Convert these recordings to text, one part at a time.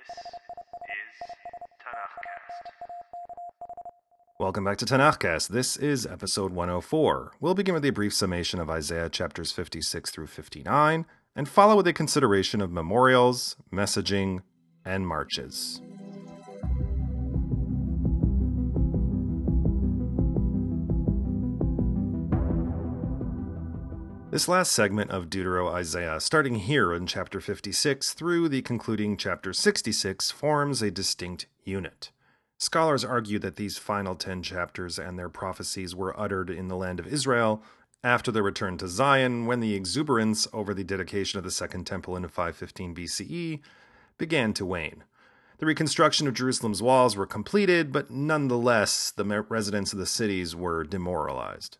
This is Tanakhcast. Welcome back to Tanakhcast. This is episode 104. We'll begin with a brief summation of Isaiah chapters 56 through 59 and follow with a consideration of memorials, messaging, and marches. This last segment of Deutero Isaiah, starting here in chapter 56 through the concluding chapter 66, forms a distinct unit. Scholars argue that these final 10 chapters and their prophecies were uttered in the land of Israel after their return to Zion when the exuberance over the dedication of the Second Temple in 515 BCE began to wane. The reconstruction of Jerusalem's walls were completed, but nonetheless, the residents of the cities were demoralized.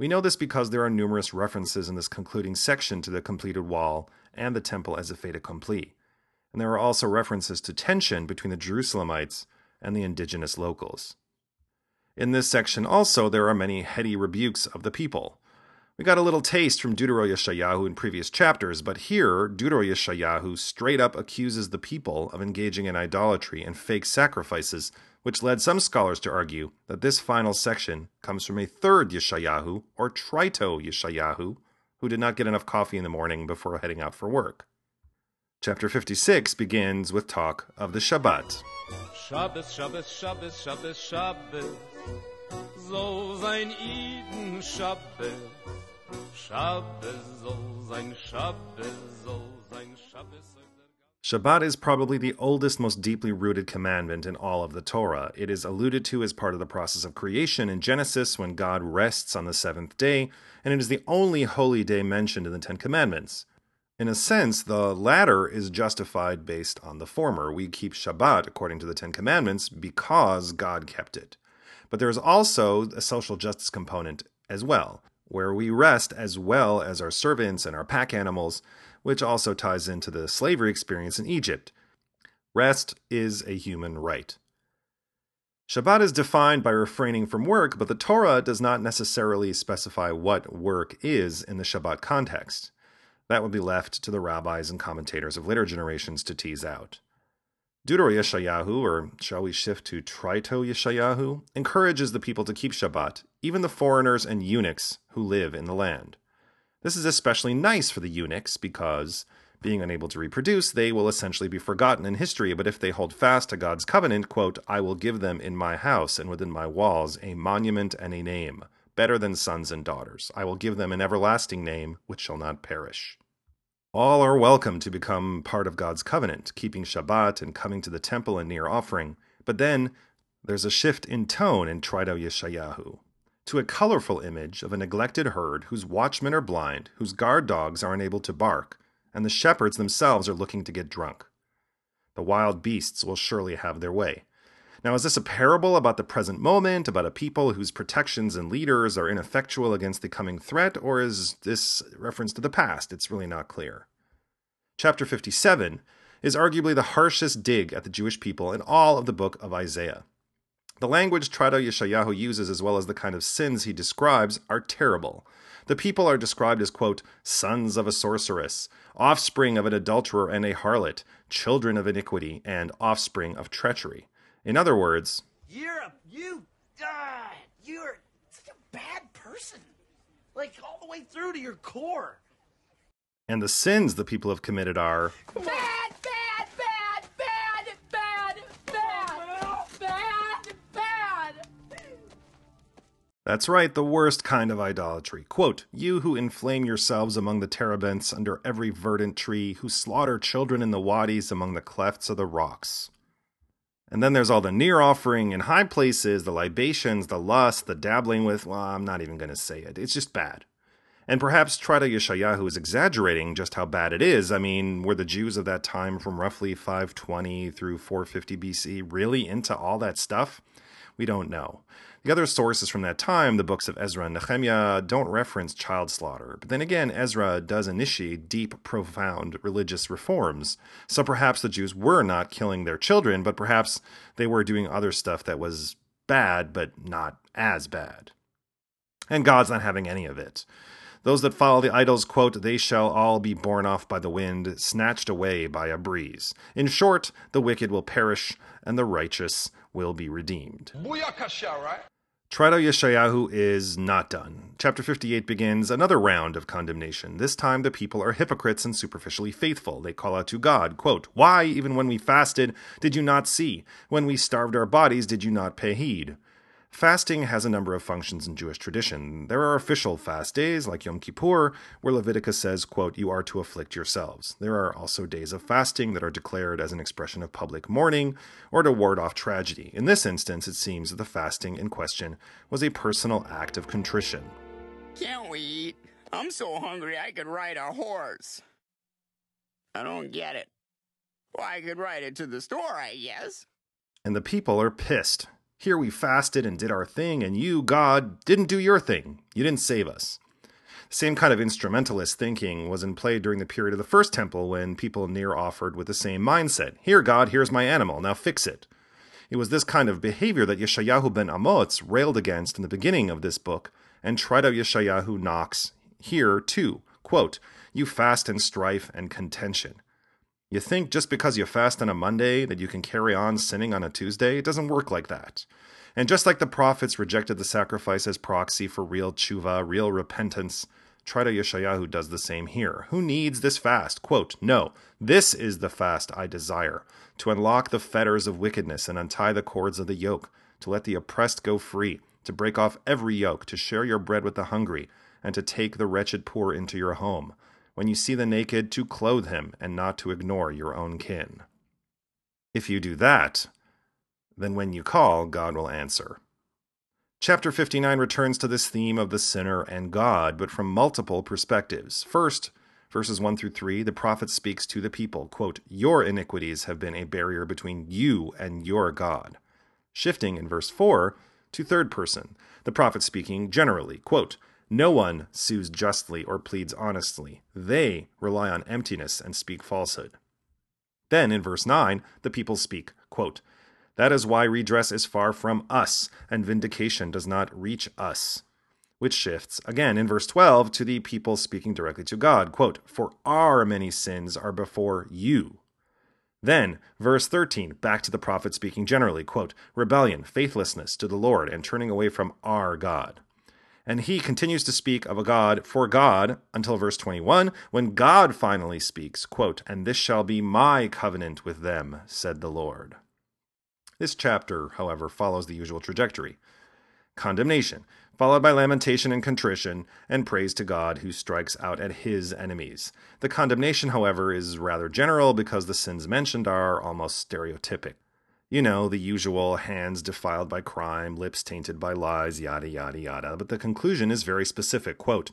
We know this because there are numerous references in this concluding section to the completed wall and the temple as a fait accompli. And there are also references to tension between the Jerusalemites and the indigenous locals. In this section also, there are many heady rebukes of the people. We got a little taste from Deutero Yeshayahu in previous chapters, but here, Deutero Yeshayahu straight up accuses the people of engaging in idolatry and fake sacrifices which led some scholars to argue that this final section comes from a third Yeshayahu, or Trito Yeshayahu, who did not get enough coffee in the morning before heading out for work. Chapter 56 begins with talk of the Shabbat. Shabbos, Shabbos, Shabbos, Shabbos, Shabbos. So sein Eden Shabbos. Shabbos, so sein Shabbos, so sein Shabbos. Shabbat is probably the oldest, most deeply rooted commandment in all of the Torah. It is alluded to as part of the process of creation in Genesis when God rests on the seventh day, and it is the only holy day mentioned in the Ten Commandments. In a sense, the latter is justified based on the former. We keep Shabbat according to the Ten Commandments because God kept it. But there is also a social justice component as well, where we rest as well as our servants and our pack animals which also ties into the slavery experience in Egypt. Rest is a human right. Shabbat is defined by refraining from work, but the Torah does not necessarily specify what work is in the Shabbat context. That would be left to the rabbis and commentators of later generations to tease out. Deutero Yeshayahu, or shall we shift to Trito Yeshayahu, encourages the people to keep Shabbat, even the foreigners and eunuchs who live in the land. This is especially nice for the eunuchs because, being unable to reproduce, they will essentially be forgotten in history. But if they hold fast to God's covenant, quote, I will give them in my house and within my walls a monument and a name, better than sons and daughters. I will give them an everlasting name which shall not perish. All are welcome to become part of God's covenant, keeping Shabbat and coming to the temple and near offering. But then there's a shift in tone in Trito Yeshayahu to a colorful image of a neglected herd whose watchmen are blind, whose guard dogs are unable to bark, and the shepherds themselves are looking to get drunk. The wild beasts will surely have their way. Now, is this a parable about the present moment, about a people whose protections and leaders are ineffectual against the coming threat, or is this reference to the past? It's really not clear. Chapter 57 is arguably the harshest dig at the Jewish people in all of the book of Isaiah. The language Trito Yeshayahu uses, as well as the kind of sins he describes, are terrible. The people are described as, quote, sons of a sorceress, offspring of an adulterer and a harlot, children of iniquity, and offspring of treachery. In other words, You're a, you, uh, you're such a bad person. Like, all the way through to your core. and the sins the people have committed are, Bad, bad, bad, bad, bad, bad, bad, bad. That's right, the worst kind of idolatry. Quote, You who inflame yourselves among the terebinths under every verdant tree, who slaughter children in the wadis among the clefts of the rocks. And then there's all the near offering in high places, the libations, the lust, the dabbling with, well, I'm not even going to say it. It's just bad. And perhaps Trito Yeshayahu is exaggerating just how bad it is. I mean, were the Jews of that time from roughly 520 through 450 BC really into all that stuff? We don't know. The other sources from that time, the books of Ezra and Nehemiah, don't reference child slaughter. But then again, Ezra does initiate deep, profound religious reforms. So perhaps the Jews were not killing their children, but perhaps they were doing other stuff that was bad, but not as bad. And God's not having any of it. Those that follow the idols, quote, they shall all be borne off by the wind, snatched away by a breeze. In short, the wicked will perish, and the righteous will be redeemed. Booyakasha, right? Yeshayahu is not done. Chapter 58 begins another round of condemnation. This time the people are hypocrites and superficially faithful. They call out to God, quote, Why, even when we fasted, did you not see? When we starved our bodies, did you not pay heed? Fasting has a number of functions in Jewish tradition. There are official fast days, like Yom Kippur, where Leviticus says, quote, You are to afflict yourselves. There are also days of fasting that are declared as an expression of public mourning or to ward off tragedy. In this instance, it seems that the fasting in question was a personal act of contrition. Can't we eat? I'm so hungry I could ride a horse. I don't get it. Well, I could ride it to the store, I guess. And the people are pissed. Here we fasted and did our thing, and you, God, didn't do your thing. You didn't save us. The same kind of instrumentalist thinking was in play during the period of the First Temple when people near offered with the same mindset Here, God, here's my animal, now fix it. It was this kind of behavior that Yeshayahu ben Amoz railed against in the beginning of this book, and Trito Yeshayahu knocks here too. Quote, You fast in strife and contention. You think just because you fast on a Monday that you can carry on sinning on a Tuesday? It doesn't work like that. And just like the prophets rejected the sacrifice as proxy for real tshuva, real repentance, Trito Yeshayahu does the same here. Who needs this fast? Quote, No, this is the fast I desire, to unlock the fetters of wickedness and untie the cords of the yoke, to let the oppressed go free, to break off every yoke, to share your bread with the hungry, and to take the wretched poor into your home when you see the naked, to clothe him and not to ignore your own kin. If you do that, then when you call, God will answer. Chapter 59 returns to this theme of the sinner and God, but from multiple perspectives. First, verses 1 through 3, the prophet speaks to the people, quote, Your iniquities have been a barrier between you and your God. Shifting in verse 4 to third person, the prophet speaking generally, quote, no one sues justly or pleads honestly. They rely on emptiness and speak falsehood. Then, in verse 9, the people speak, quote, That is why redress is far from us, and vindication does not reach us. Which shifts, again in verse 12, to the people speaking directly to God, quote, For our many sins are before you. Then, verse 13, back to the prophet speaking generally, quote, Rebellion, faithlessness to the Lord, and turning away from our God. And he continues to speak of a God for God until verse 21, when God finally speaks, quote, And this shall be my covenant with them, said the Lord. This chapter, however, follows the usual trajectory condemnation, followed by lamentation and contrition, and praise to God who strikes out at his enemies. The condemnation, however, is rather general because the sins mentioned are almost stereotypic. You know, the usual hands defiled by crime, lips tainted by lies, yada, yada, yada. But the conclusion is very specific. Quote,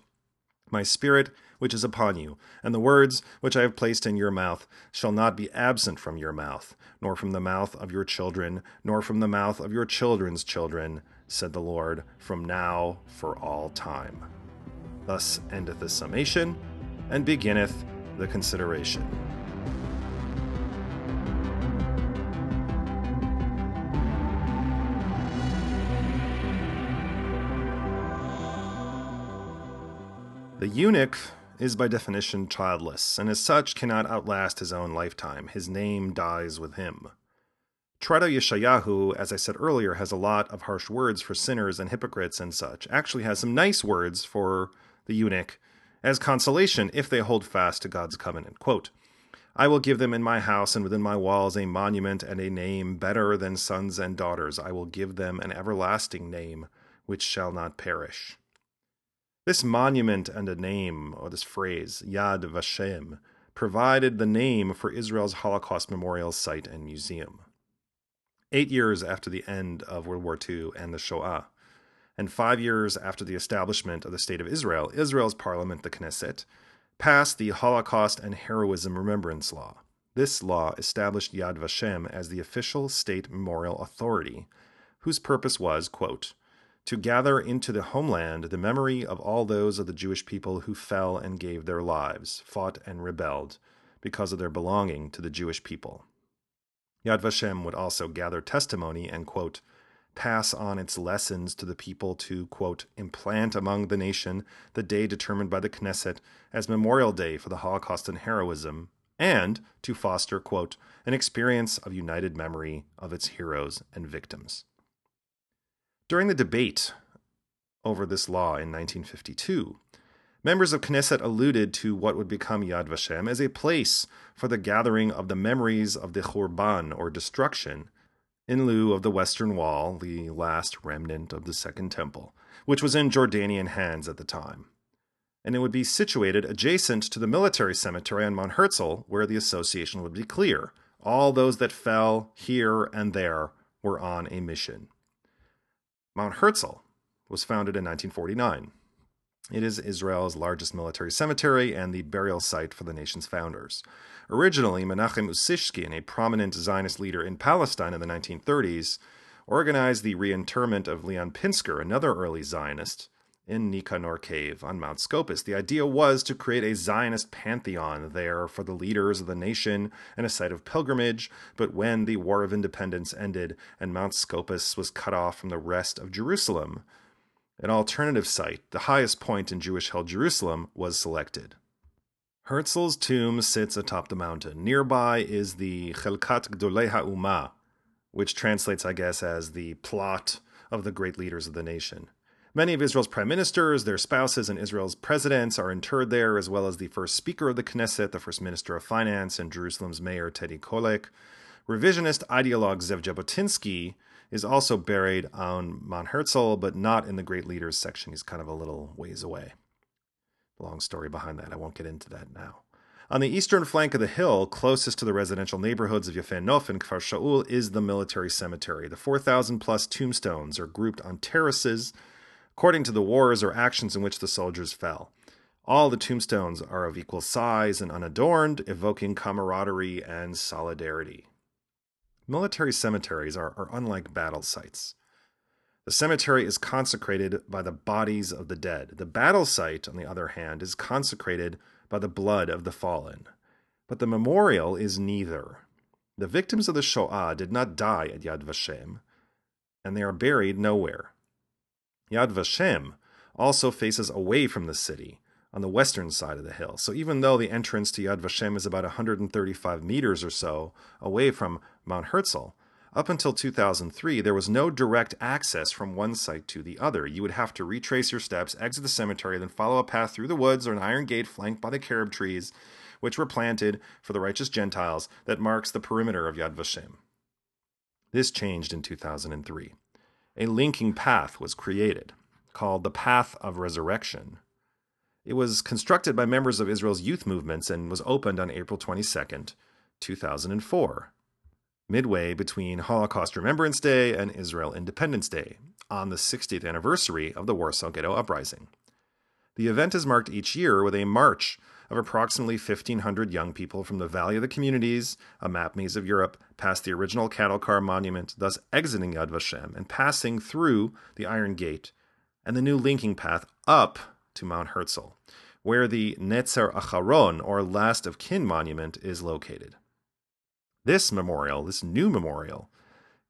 My spirit, which is upon you, and the words which I have placed in your mouth, shall not be absent from your mouth, nor from the mouth of your children, nor from the mouth of your children's children, said the Lord, from now for all time. Thus endeth the summation, and beginneth the consideration. The eunuch is by definition childless, and as such cannot outlast his own lifetime. His name dies with him. Trito Yeshayahu, as I said earlier, has a lot of harsh words for sinners and hypocrites and such. Actually has some nice words for the eunuch as consolation if they hold fast to God's covenant. Quote, I will give them in my house and within my walls a monument and a name better than sons and daughters. I will give them an everlasting name which shall not perish. This monument and a name, or this phrase, Yad Vashem, provided the name for Israel's Holocaust Memorial Site and Museum. Eight years after the end of World War II and the Shoah, and five years after the establishment of the State of Israel, Israel's parliament, the Knesset, passed the Holocaust and Heroism Remembrance Law. This law established Yad Vashem as the official state memorial authority, whose purpose was, quote, to gather into the homeland the memory of all those of the Jewish people who fell and gave their lives, fought and rebelled, because of their belonging to the Jewish people. Yad Vashem would also gather testimony and, quote, pass on its lessons to the people to, quote, implant among the nation the day determined by the Knesset as Memorial Day for the Holocaust and heroism, and to foster, quote, an experience of united memory of its heroes and victims. During the debate over this law in 1952, members of Knesset alluded to what would become Yad Vashem as a place for the gathering of the memories of the Churban, or destruction, in lieu of the Western Wall, the last remnant of the Second Temple, which was in Jordanian hands at the time. And it would be situated adjacent to the military cemetery on Mount Herzl, where the association would be clear. All those that fell here and there were on a mission. Mount Herzl was founded in 1949. It is Israel's largest military cemetery and the burial site for the nation's founders. Originally, Menachem Usishkin, a prominent Zionist leader in Palestine in the 1930s, organized the reinterment of Leon Pinsker, another early Zionist, in Nicanor Cave on Mount Scopus. The idea was to create a Zionist pantheon there for the leaders of the nation and a site of pilgrimage, but when the War of Independence ended and Mount Scopus was cut off from the rest of Jerusalem, an alternative site, the highest point in Jewish held Jerusalem, was selected. Herzl's tomb sits atop the mountain. Nearby is the Chelkat Gdolei HaUmah, which translates, I guess, as the plot of the great leaders of the nation. Many of Israel's prime ministers, their spouses, and Israel's presidents are interred there, as well as the first speaker of the Knesset, the first minister of finance, and Jerusalem's mayor, Teddy Kollek. Revisionist ideologue Zev Jabotinsky is also buried on Mount Herzl, but not in the Great Leaders section. He's kind of a little ways away. Long story behind that. I won't get into that now. On the eastern flank of the hill, closest to the residential neighborhoods of Yefe Nof and Kfar Shaul, is the military cemetery. The 4,000 plus tombstones are grouped on terraces according to the wars or actions in which the soldiers fell. All the tombstones are of equal size and unadorned, evoking camaraderie and solidarity. Military cemeteries are, are unlike battle sites. The cemetery is consecrated by the bodies of the dead. The battle site, on the other hand, is consecrated by the blood of the fallen. But the memorial is neither. The victims of the Shoah did not die at Yad Vashem, and they are buried nowhere. Yad Vashem also faces away from the city, on the western side of the hill. So even though the entrance to Yad Vashem is about 135 meters or so away from Mount Herzl, up until 2003, there was no direct access from one site to the other. You would have to retrace your steps, exit the cemetery, then follow a path through the woods or an iron gate flanked by the carob trees, which were planted for the righteous Gentiles, that marks the perimeter of Yad Vashem. This changed in 2003. A linking path was created, called the Path of Resurrection, it was constructed by members of Israel's youth movements and was opened on April 22, 2004, midway between Holocaust Remembrance Day and Israel Independence Day, on the 60th anniversary of the Warsaw Ghetto Uprising. The event is marked each year with a march of approximately 1,500 young people from the Valley of the Communities, a map maze of Europe, past the original cattle car monument, thus exiting Yad Vashem and passing through the Iron Gate and the new linking path up to Mount Herzl, where the Netzer Acharon, or Last of Kin monument, is located. This memorial, this new memorial,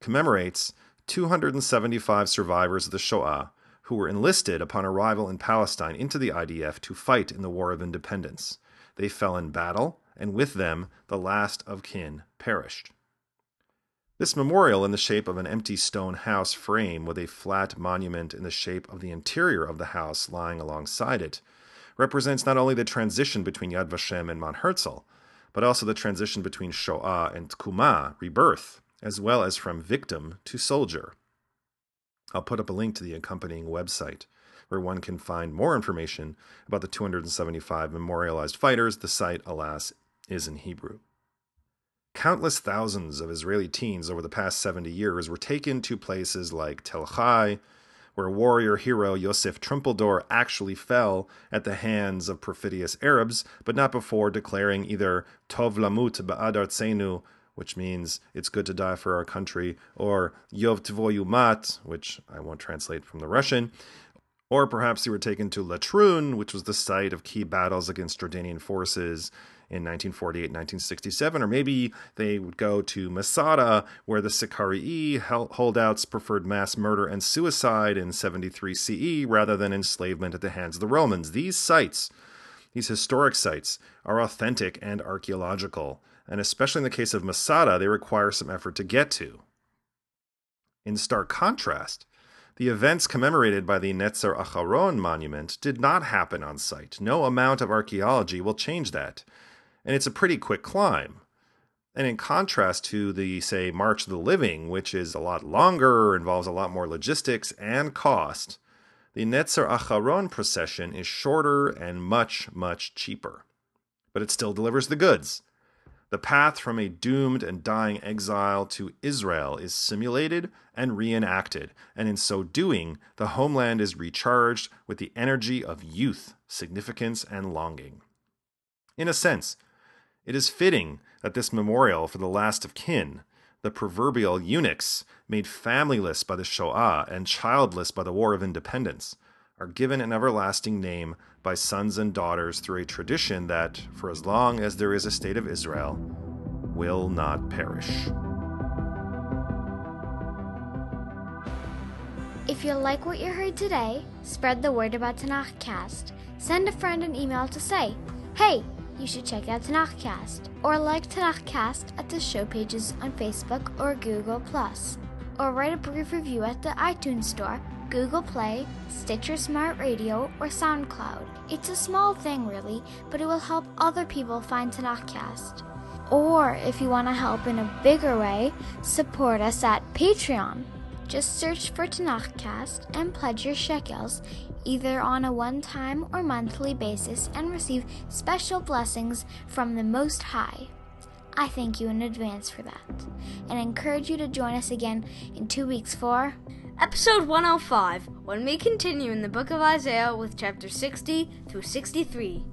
commemorates 275 survivors of the Shoah who were enlisted upon arrival in Palestine into the IDF to fight in the War of Independence. They fell in battle, and with them the last of kin perished. This memorial, in the shape of an empty stone house frame with a flat monument in the shape of the interior of the house lying alongside it, represents not only the transition between Yad Vashem and Mount Herzl, but also the transition between Shoah and Tkuma, rebirth, as well as from victim to soldier. I'll put up a link to the accompanying website where one can find more information about the 275 memorialized fighters. The site, alas, is in Hebrew. Countless thousands of Israeli teens over the past 70 years were taken to places like Tel Chai, where warrior hero Yosef Trumpeldor actually fell at the hands of perfidious Arabs, but not before declaring either Tov Lamut Ba'ad Artzenu, which means it's good to die for our country, or Yov Tvoyu Mat, which I won't translate from the Russian, or perhaps they were taken to Latrun, which was the site of key battles against Jordanian forces in 1948 1967, or maybe they would go to Masada, where the Sicarii holdouts preferred mass murder and suicide in 73 CE rather than enslavement at the hands of the Romans. These sites, these historic sites, are authentic and archaeological, and especially in the case of Masada, they require some effort to get to. In stark contrast, the events commemorated by the Netzer Acharon monument did not happen on site. No amount of archaeology will change that. And it's a pretty quick climb. And in contrast to the, say, March of the Living, which is a lot longer, involves a lot more logistics and cost, the Netzer Acharon procession is shorter and much, much cheaper. But it still delivers the goods. The path from a doomed and dying exile to Israel is simulated and reenacted, and in so doing, the homeland is recharged with the energy of youth, significance, and longing. In a sense, it is fitting that this memorial for the last of kin, the proverbial eunuchs made familyless by the Shoah and childless by the War of Independence, are given an everlasting name by sons and daughters through a tradition that, for as long as there is a state of Israel, will not perish. If you like what you heard today, spread the word about Tanakhcast. Send a friend an email to say, hey, you should check out Tanakhcast, or like Tanakhcast at the show pages on Facebook or Google+, or write a brief review at the iTunes Store Google Play, Stitcher Smart Radio, or SoundCloud. It's a small thing, really, but it will help other people find Tanakhcast. Or if you want to help in a bigger way, support us at Patreon. Just search for Tanakhcast and pledge your shekels either on a one time or monthly basis and receive special blessings from the Most High. I thank you in advance for that and encourage you to join us again in two weeks for Episode 105, when we continue in the book of Isaiah with chapter 60 through 63.